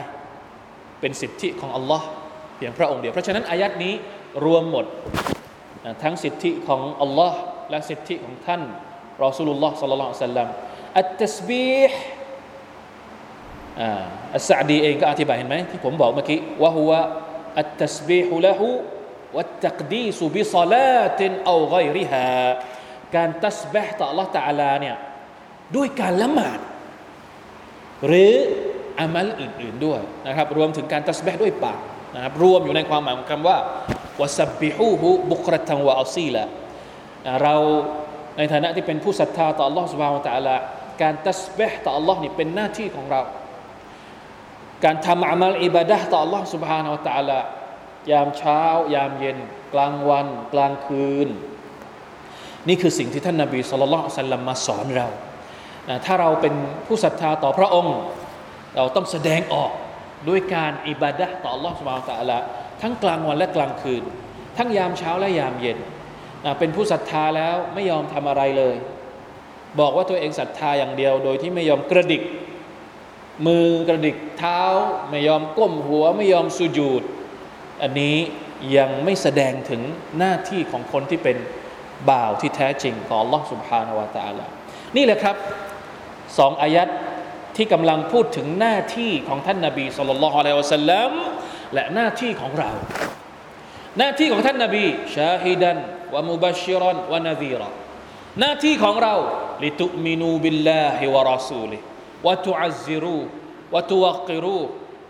เป็นสิทธิของอัลลอฮ์เพียงพระองค์เดียว เพราะฉะนั้นอายัดนี้รวมหมดทั้งสิทธิของอัลลอฮ์และสิทธิของท่านรอสูลุลลอฮ์สัลลัลลอฮุอะลัยฮิวะสัลลัมอัตตสบีห์ อัสซาดีเองก็อธิบายเห็นไหมที่ผมบอกเมื่อกี้ว่าหัวอัตตสบีฮุละหูวัตตักดีสุบิซาลาตินเอาไกริฮาการตัสบะต่อ Allah ตะลาเนี่ยด้วยการละหมาด หรืออามัลอื่น ๆด้วยนะครับรวมถึงการตัสบะด้วยปากนะครับรวมอยู่ในความหมายของคำว่าวสับบิฮูฮูบุครตังวะอัลซีละเราในฐานะที่เป็นผู้ศรัทธาต่อ Allah สุบฮานตะลาการตัสบะต่อ Allah นี่เป็นหน้าที่ของเรา การทำอามัลอิบาดะต่อ Allah سبحانه และ تعالى ยามเช้ายามเย็น กลางวัน กลางคืน นี่คือสิ่งที่ท่านนาบีสุลต่านสัลลัมมาสอนเรา ถ้าเราเป็นผู้ศรัทธาต่อพระองค์ เราต้องแสดงออกด้วยการอิบาดะต่อ Allah سبحانه และ تعالى ทั้งกลางวันและกลางคืน ทั้งยามเช้าและยามเย็นเป็นผู้ศรัทธาแล้วไม่ยอมทำอะไรเลย บอกว่าตัวเองศรัทธาอย่างเดียว โดยที่ไม่ยอมกระดิก มือกระดิกเท้า ไม่ยอมก้มหัว ไม่ยอมสุญูดอันนี้ยังไม่แสดงถึงหน้าที่ของคนที่เป็นบ่าวที่แท้จริงของ Allah سبحانه และ تعالى นี่แหละครับสองอายัดที่กำลังพูดถึงหน้าที่ของท่านนาบีสุลต่านละฮ์อะลัยฮิวะสัลลัมและหน้าที่ของเรา หน้าที่ของท่านนาบีชาฮิดันวะมุบัชิรันวะนาซีรอหน้าที่ของเราลิตุมินูบิลลาฮิวะรอซูลิ วะตุอัซซิรูวะตุวักิรู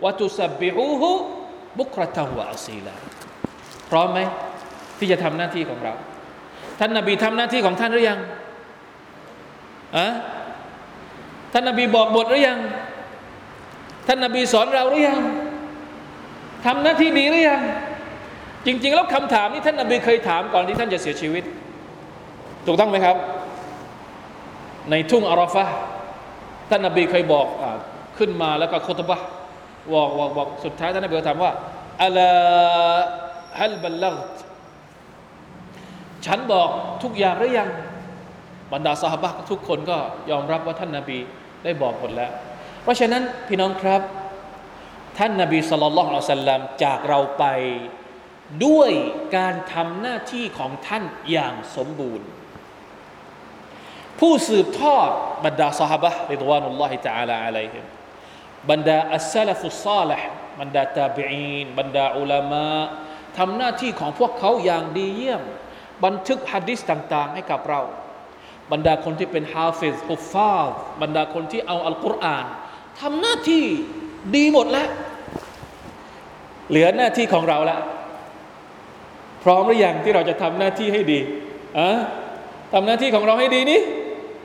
วะตุสับบิฮูฮุบุครตัวะอัซีลาพร้อมไหมที่จะทำหน้าที่ของเรา ท่านนาบีทำหน้าที่ของท่านหรือยังอะท่านนาบีบอกบทหรือยัง ท่านนาบีสอนเราหรือยังทำหน้าที่ดีหรือยัง จริง ๆ แล้วคำถามนี้ท่านนบีเคยถามก่อนที่ท่านจะเสียชีวิต ถูกต้องไหมครับ ในทุ่งอาราฟะ ท่านนบีเคยบอกอขึ้นมาแล้วก็คุตบะบอกบอกบอกสุดท้ายท่านนบีถามว่าอัลฮัลบัลลักฉันบอกทุกอย่างหรือยัง บรรดาสหบะทุกคนก็ยอมรับว่าท่านนาบีได้บอกหมดแล้ว เพราะฉะนั้นพี่น้องครับ ท่านนาบีสุลต่านละสัลลัมจากเราไปด้วยการทำหน้าที่ของท่านอย่างสมบูรณ์ ผู้สืบทอดบรรดาสหบะริดวานุลลอฮิตะอาลาอะลัยฮิมบรรดาอัสซาลฟุซาลห์บรรดาตาบีนบรรดาอุลามะทำหน้าที่ของพวกเขาอย่างดีเยี่ยม บันทึกฮะดิษต่าง ๆ ให้กับเรา บรรดาคนที่เป็นฮาฟิซฮุฟฟาดบรรดาคนที่เอาอัลกุรอานทำหน้าที่ดีหมดแล้ว เหลือหน้าที่ของเราละพร้อมหรือยังที่เราจะทำหน้าที่ให้ดีอะทำหน้าที่ของเราให้ดีนี่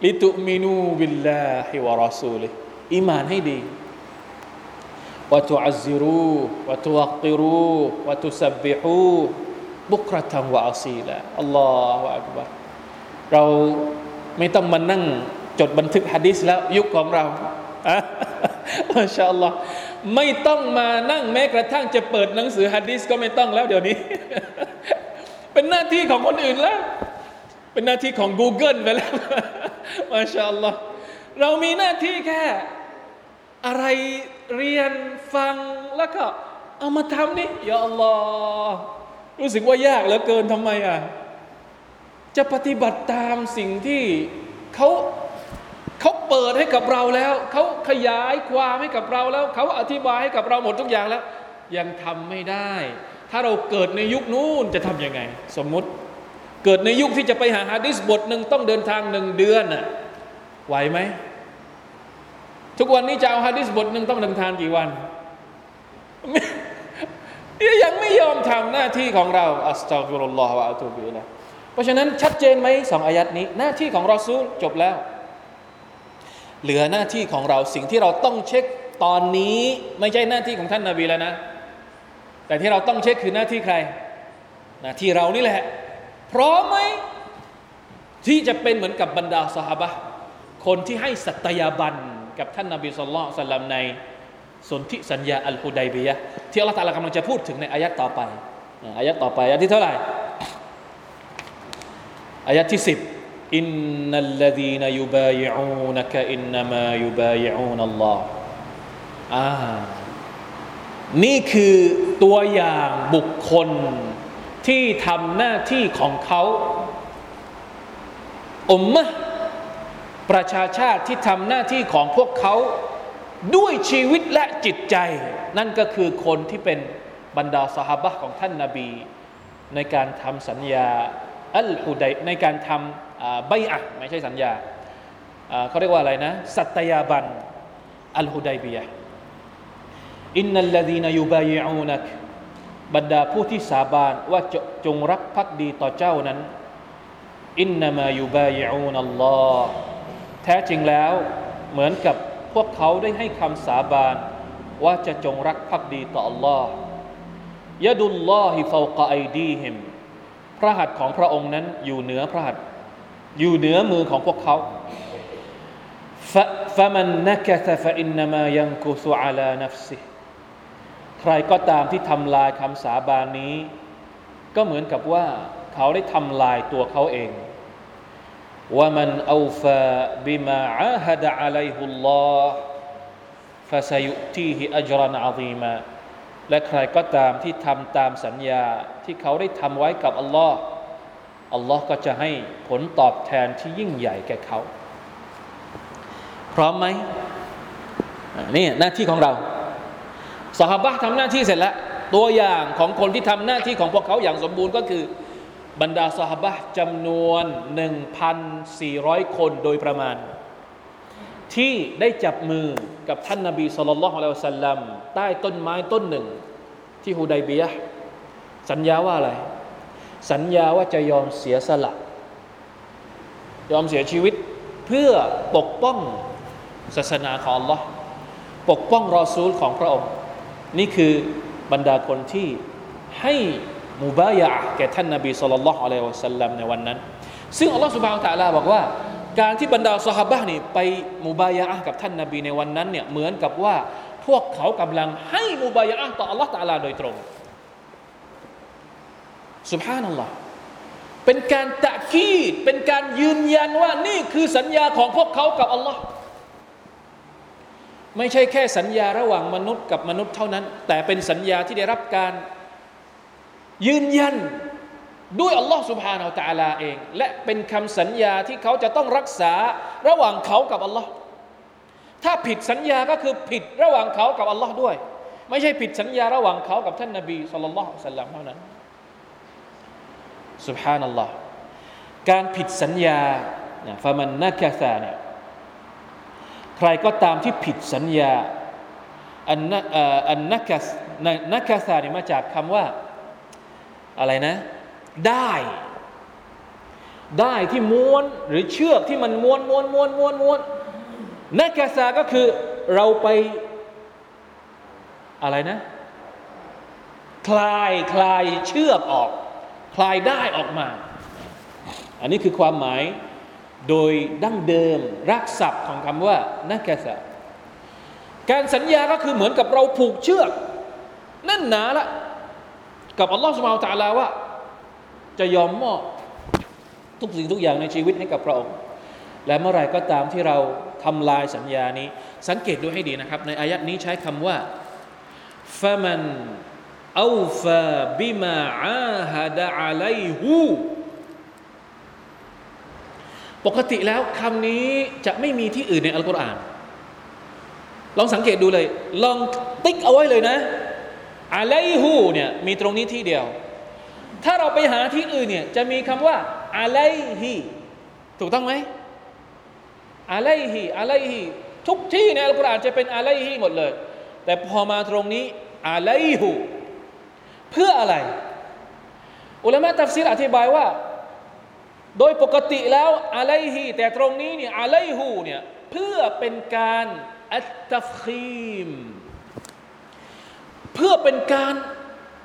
ลิตุมินูบิลลาฮิวะรอซูลิอิมานให้ดีวะตุอัซซิรูวะตุวักติรูวะตุสับบิฮูบุครตังวะอัซีละอัลลอฮฺอักบารเราไม่ต้องมานั่งจดบันทึกฮะดิษแล้วยุคของเราอะมาชาอัลลอฮ์ไม่ต้องมานั่งแม้กระทั่งจะเปิดหนังสือฮะดิษก็ไม่ต้องแล้วเดี๋ยวนี้ เป็นหน้าที่ของคนอื่นแล้ว เป็นหน้าที่ของ Google ไปแล้วมาชาอัลลอฮ์เรามีหน้าที่แค่ อะไรเรียนฟังแล้วก็ เอามาทำนี่ยาอัลลอฮ์รู้สึกว่ายากเหลือเกินทำไมอะจะปฏิบัติตามสิ่งที่เขาเขาเปิดให้กับเราแล้ว เขาขยายความให้กับเราแล้ว เขาอธิบายให้กับเราหมดทุกอย่างแล้ว ยังทำไม่ได้ ถ้าเราเกิดในยุคนู้นจะทำยังไง สมมติ เกิดในยุคที่จะไปหาฮะดิษบทหนึ่งต้องเดินทางหนึ่งเดือนน่ะไหวไหม ทุกวันนี้จะเอาฮะดิษบทหนึ่งต้องเดินทางกี่วัน ยังไม่ยอมทำหน้าที่ของเราอัสตัฟิรุลลอฮฺวะอัตุบิละเพราะฉะนั้นชัดเจนไหมสองอายัดนี้ หน้าที่ของเราซูลจบแล้ว เหลือหน้าที่ของเราสิ่งที่เราต้องเช็คตอนนี้ไม่ใช่หน้าที่ของท่านนาบีแล้วนะ แต่ที่เราต้องเช็คคือหน้าที่ใคร หน้าที่เรานี่แหละ พร้อมไหมที่จะเป็นเหมือนกับบรรดาสหบะคนที่ให้สัตยาบันกับท่านนาบีสุลต่านสัลลัมในสนธิสัญญาอัลฮุดัยบียะที่อัลลอฮฺตาลากำลังจะพูดถึงในอายัดต่อไปอายัดต่อไปอายัดที่เท่าไหร่อายัดที่สิบอินนัลลดีนยุบายอูนกะอินนามายุบายอูนัลลอฮ์อ่านี่คือตัวอย่างบุคคล ที่ทำหน้าที่ของเขาอุมมะประชาชาติที่ทำหน้าที่ของพวกเขาด้วยชีวิตและจิตใจ นั่นก็คือคนที่เป็นบรรดาสหบะของท่านนาบี ในการทำสัญญาอัลฮุดัยในการทำใบอะไม่ใช่สัญญาเขาเรียกว่าอะไรนะ สัตยาบันอัลฮุดัยบียอินนัลลดีนยูบายอูนัก บรรดาผู้ที่สาบานว่าจจงรักภักดีต่อเจ้านั้น อินนามายูบายิอูนัลลอฮ์แท้จริงแล้วเหมือนกับพวกเขาได้ให้คำสาบานว่าจะจงรักภักดีต่อ Allah ยะดุลลอฮิฟาวกะไอดีฮิมพระหัตถ์ของพระองค์นั้นอยู่เหนือพระหัตถ์อยู่เหนือมือของพวกเขาฟะมันนักะฟะอินนามายังกุสุอาลานัฟซิ ใครก็ตามที่ทำลายคำสาบานนี้ ก็เหมือนกับว่าเขาได้ทำลายตัวเขาเองว่ามันอูฟาบิมาอาฮดะอะลัยฮุลลอฮ์ฟาซยุตีฮิอัจรันอาซีมาและใครก็ตามที่ทำตามสัญญาที่เขาได้ทำไว้กับอัลลอฮ์อัลลอฮ์ก็จะให้ผลตอบแทนที่ยิ่งใหญ่แก่เขา พร้อมไหมนี่หน้าที่ของเรา สหบะทำหน้าที่เสร็จแล้ว ตัวอย่างของคนที่ทำหน้าที่ของพวกเขาอย่างสมบูรณ์ก็คือบรรดาสหบะจำนวน 1,400 คนโดยประมาณ ที่ได้จับมือกับท่านนาบีสุลต่านละฮ์อะลัยฮิสัลลัมใต้ต้นไม้ต้นหนึ่ง ที่ฮูดัยเบียสัญญาว่าอะไร สัญญาว่าจะยอมเสียสละ ยอมเสียชีวิตเพื่อปกป้องศาสนาของ Allah ปกป้องรอซูลของพระองค์ นี่คือบรรดาคนที่ให้มุบายะแก่ท่านนบีสุลต่านละฮ์อะลัยฮิวะสัลลัมในวันนั้น ซึ่งอัลลอฮ์สุบฮานตะลาบอกว่า การที่บรรดาสหบะนี่ไปมุบายะกับท่านนบีในวันนั้นเนี่ยเหมือนกับว่าพวกเขากำลังให้มุบายะต่ออัลลอฮ์ตะลาโดยตรงสุบฮานัลลอฮ์เป็นการตะคีดเป็นการยืนยันว่านี่คือสัญญาของพวกเขากับอัลลอฮ์ ไม่ใช่แค่สัญญาระหว่างมนุษย์กับมนุษย์เท่านั้น แต่เป็นสัญญาที่ได้รับการ ยืนยันด้วยอัลลอฮ์สุบฮานาอัลตะลาเอง และเป็นคำสัญญาที่เขาจะต้องรักษาระหว่างเขากับอัลลอฮ์ถ้าผิดสัญญาก็คือผิดระหว่างเขากับอัลลอฮ์ด้วย ไม่ใช่ผิดสัญญาระหว่างเขากับท่านนบีสุลต่านละสัลลัมเท่านั้นสุบฮานัลลอฮ์การผิดสัญญาฟามันนักซาเนี่ย ใครก็ตามที่ผิดสัญญาอันนักอันนักนักซาเนี่ยมาจากคำว่า อะไรนะ ได้ ได้ที่ม้วนหรือเชือกที่มันม้วนม้วนม้วนม้วนม้วนนักษาก็คือเราไป อะไรนะ คลายคลายเชือกออก คลายได้ออกมา อันนี้คือความหมาย โดยดั้งเดิมรักศัพท์ของคำว่านักษาการสัญญาก็คือเหมือนกับเราผูกเชือกนั่นหนาละกับอัลลอฮฺสุบฮาวตะลาว่า จะยอมมอบทุกสิ่งทุกอย่างในชีวิตให้กับพระองค์ และเมื่อไรก็ตามที่เราทำลายสัญญานี้ สังเกตดูให้ดีนะครับ ในอายัดนี้ใช้คำว่าฟะมันอูฟาบิมาอาฮดะอะลัยฮู ปกติแล้วคำนี้จะไม่มีที่อื่นในอัลกุรอาน ลองสังเกตดูเลย ลองติ๊กเอาไว้เลยนะอะไลฮูเนี่ยมีตรงนี้ที่เดียว ถ้าเราไปหาที่อื่นเนี่ยจะมีคำว่าอะไลฮีถูกต้องไหมอะไลฮีอะไลฮีทุกที่ในอัลกุรอานจะเป็นอะไลฮีหมดเลย แต่พอมาตรงนี้อะไลฮูเพื่ออะไร อุลามะตัฟซีรอธิบายว่า โดยปกติแล้วอะไลฮีแต่ตรงนี้เนี่ยอะไลฮูเนี่ยเพื่อเป็นการอัตตฟคีม เพื่อเป็นการ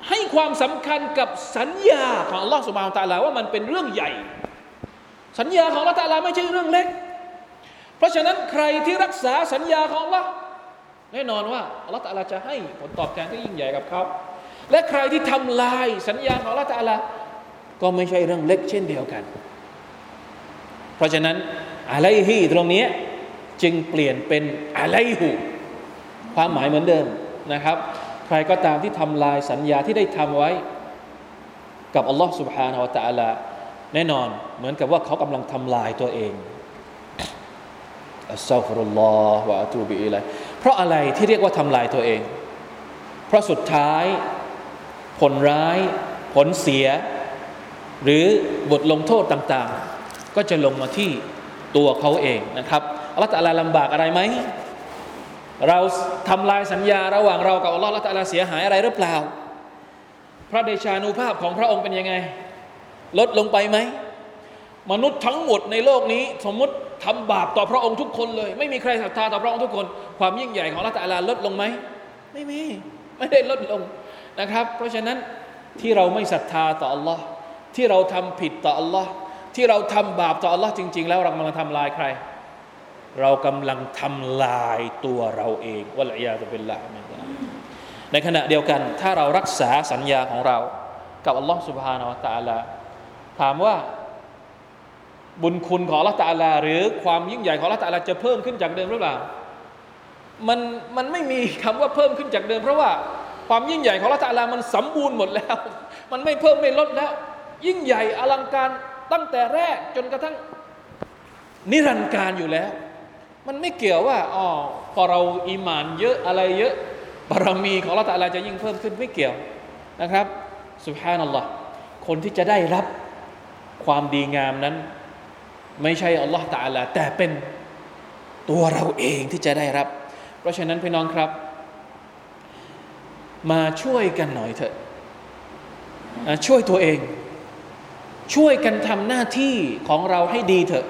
ให้ความสำคัญกับสัญญาของอัลลอฮฺสุบานตะลาว่ามันเป็นเรื่องใหญ่ สัญญาของอัลลอฮฺตะลาไม่ใช่เรื่องเล็ก เพราะฉะนั้นใครที่รักษาสัญญาของอัลลอฮฺแน่นอนว่าอัลลอฮฺตะลาจะให้ผลตอบแทนที่ยิ่งใหญ่กับเขาและใครที่ทำลายสัญญาของอัลลอฮฺตะลาก็ไม่ใช่เรื่องเล็กเช่นเดียวกัน เพราะฉะนั้นอะไรฮีตรงนี้จึงเปลี่ยนเป็นอะไรหูความหมายเหมือนเดิมนะครับใครก็ตามที่ทำลายสัญญาที่ได้ทำไว้ กับอัลลอฮ์ سبحانه และ تعالى แน่นอนเหมือนกับว่าเขากำลังทำลายตัวเอง อัสซาฟุรุลลอฮ์วะอะตูบิอิลัยเพราะอะไรที่เรียกว่าทำลายตัวเอง เพราะสุดท้าย ผลร้าย ผลเสีย หรือบทลงโทษต่างๆ ก็จะลงมาที่ตัวเขาเองนะครับอัลลอฮฺตะลาลำบากอะไรไหมเราทำลายสัญญาระหว่างเรากับอัลลอฮฺละตะลาเสียหายอะไรหรือเปล่า พระเดชานุภาพของพระองค์เป็นยังไง ลดลงไปไหม มนุษย์ทั้งหมดในโลกนี้ สมมติทำบาปต่อพระองค์ทุกคนเลย ไม่มีใครศรัทธาต่อพระองค์ทุกคน ความยิ่งใหญ่ของละตะลาลดลงไหม ไม่มี ไม่ได้ลดลงนะครับ เพราะฉะนั้นที่เราไม่ศรัทธาต่ออัลลอฮ์ที่เราทำผิดต่ออัลลอฮ์ ที่เราทำบาปต่ออัลลอฮ์จริง ๆ แล้วเรากำลังทำลายใคร เรากำลังทำลายตัวเราเองวะลัยยาตุบิลละมินในขณะเดียวกัน ถ้าเรารักษาสัญญาของเรา กับอัลลอฮ์ سبحانه และ تعالى ถามว่าบุญคุณของอัลลอฮ์ تعالى หรือความยิ่งใหญ่ของอัลลอฮ์ تعالى จะเพิ่มขึ้นจากเดิมหรือเปล่ามันมันไม่มีคำว่าเพิ่มขึ้นจากเดิม เพราะว่าความยิ่งใหญ่ของอัลลอฮ์ تعالى มันสมบูรณ์หมดแล้ว มันไม่เพิ่มไม่ลดแล้ว ยิ่งใหญ่อลังการ ตั้งแต่แรกจนกระทั่งนิรันดร์การอยู่แล้ว มันไม่เกี่ยวว่าอ๋อพอเราอีหมานเยอะอะไรเยอะบารมีของเราแต่ละจะยิ่งเพิ่มขึ้นไม่เกี่ยวนะครับสุภานัลลอฮ์คนที่จะได้รับความดีงามนั้น ไม่ใช่อัลลอฮ์ตาลาแต่เป็นตัวเราเองที่จะได้รับ เพราะฉะนั้นพี่น้องครับ มาช่วยกันหน่อยเถอะช่วยตัวเอง ช่วยกันทำหน้าที่ของเราให้ดีเถอะ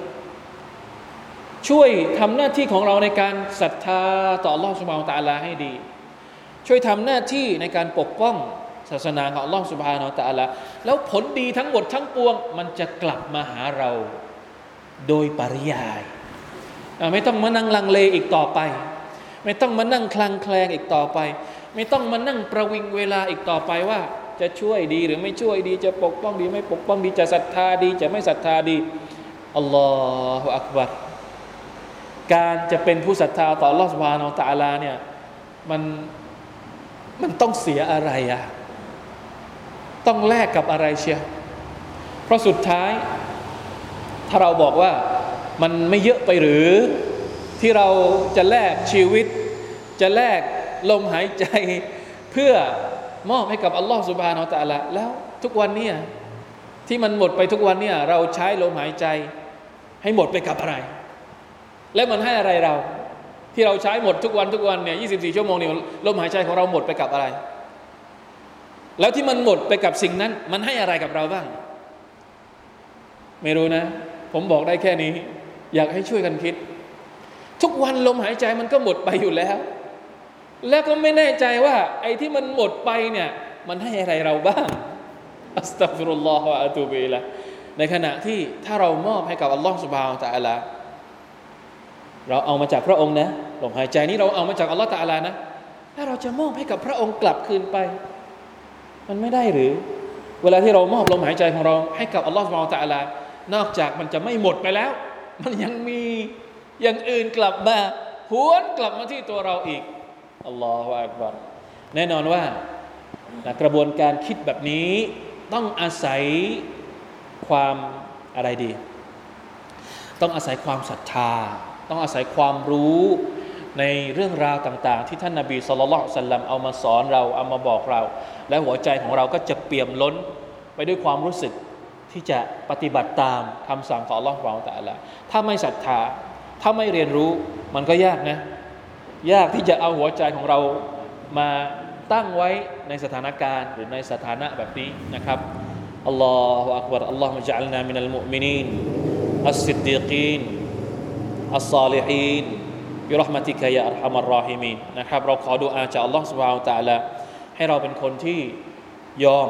ช่วยทำหน้าที่ของเราในการศรัทธาต่อลอสุบานตาลาให้ดี ช่วยทำหน้าที่ในการปกป้องศาสนาของลอสุบานตาลาแล้วผลดีทั้งหมดทั้งปวง มันจะกลับมาหาเราโดยปริยาย ไม่ต้องมานั่งลังเลอีกต่อไป ไม่ต้องมานั่งคลางแคลงอีกต่อไป ไม่ต้องมานั่งประวิงเวลาอีกต่อไปว่า จะช่วยดีหรือไม่ช่วยดี จะปกป้องดี ไม่ปกป้องดีจะศรัทธาดี จะไม่ศรัทธาดีอัลลอฮฺอักบัรการจะเป็นผู้ศรัทธาต่อลอสวานอตาลาเนี่ยมันมันต้องเสียอะไรอะต้องแลกกับอะไรเชียวเพราะสุดท้าย ถ้าเราบอกว่ามันไม่เยอะไปหรือที่เราจะแลกชีวิต จะแลกลมหายใจเพื่อ มอบให้กับอัลลอฮฺสุบฮานาอัลละแล้วทุกวันเนี่ยที่มันหมดไปทุกวันเนี่ยเราใช้ลมหายใจ ให้หมดไปกับอะไร แล้วมันให้อะไรเรา ที่เราใช้หมดทุกวันทุกวันเนี่ย24 ชั่วโมงเนี่ยลมหายใจของเราหมดไปกับอะไร แล้วที่มันหมดไปกับสิ่งนั้น มันให้อะไรกับเราบ้าง ไม่รู้นะ ผมบอกได้แค่นี้ อยากให้ช่วยกันคิด ทุกวันลมหายใจมันก็หมดไปอยู่แล้ว แล้วก็ไม่แน่ใจว่า ไอ้ที่มันหมดไปเนี่ย มันให้อะไรเราบ้างอัสตัฟิรุลลอฮฺวะอะตูบิละในขณะที่ถ้าเรามอบให้กับอัลลอฮฺสุบฮาวตะอัลาเราเอามาจากพระองค์นะลมหายใจนี้เราเอามาจากอัลลอฮฺตาลานะถ้าเราจะมอบให้กับพระองค์กลับคืนไป มันไม่ได้หรือ เวลาที่เรามอบลมหายใจของเราให้กับอัลลอฮฺสุบฮานตะลานอกจากมันจะไม่หมดไปแล้ว มันยังมีอย่างอื่นกลับมาหวนกลับมาที่ตัวเราอีก อัลลอฮฺอักบารแน่นอนว่ากระบวนการคิดแบบนี้ต้องอาศัยความอะไรดี ต้องอาศัยความศรัทธา ต้องอาศัยความรู้ในเรื่องราวต่างๆ ที่ท่านนาบีสุลต่านสัลลัมเอามาสอนเราเอามาบอกเรา และหัวใจของเราก็จะเปี่ยมล้นไปด้วยความรู้สึกที่จะปฏิบัติตามคำสั่งของอัลลอฮฺของแต่ละถ้าไม่ศรัทธา ถ้าไม่เรียนรู้มันก็ยากนะ ยากที่จะเอาหัวใจของเรามาตั้งไว้ในสถานการณ์หรือในสถานะแบบนี้นะครับอัลลอฮฺอักบารอัลลอฮฺมะจัลนามินัลมุมินีนอัสซิดดีกีนอัลซาลิฮีนบิรหมติกยาอัลฮัมรอฮิมีนนะครับเราขอดูอาจากอัลลอฮฺสุบฮาวตะลาให้เราเป็นคนที่ยอม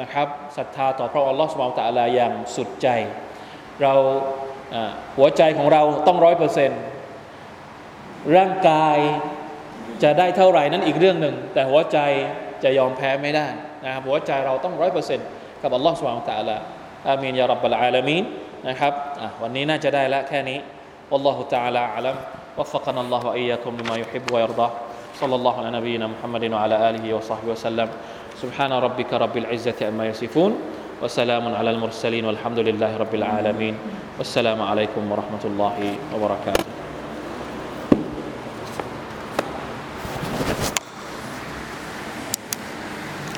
นะครับศรัทธาต่อพระอัลลอฮฺสุบฮาวตะลาอย่างสุดใจ เราหัวใจของเราต้องร้อยเปอร์เซ็นต์ ร่างกายจะได้เท่าไหร่นั้นอีกเรื่องหนึ่ง แต่หัวใจจะยอมแพ้ไม่ได้นะครับหัวใจเราต้องร้อยเปอร์เซ็นต์กับอัลลอฮฺสุบฮาวตะลาอามีนยารับบลอาลามีนนะครับวันนี้น่าจะได้ละแค่นี้ والله تعالى أعلم وفقنا الله وإياكم لما يحب ويرضى صلى الله على نبينا محمد وعلى آله وصحبه وسلم سبحان ربك رب العزة أما يصفون وسلام على المرسلين والحمد لله رب العالمين والسلام عليكم ورحمة الله وبركاته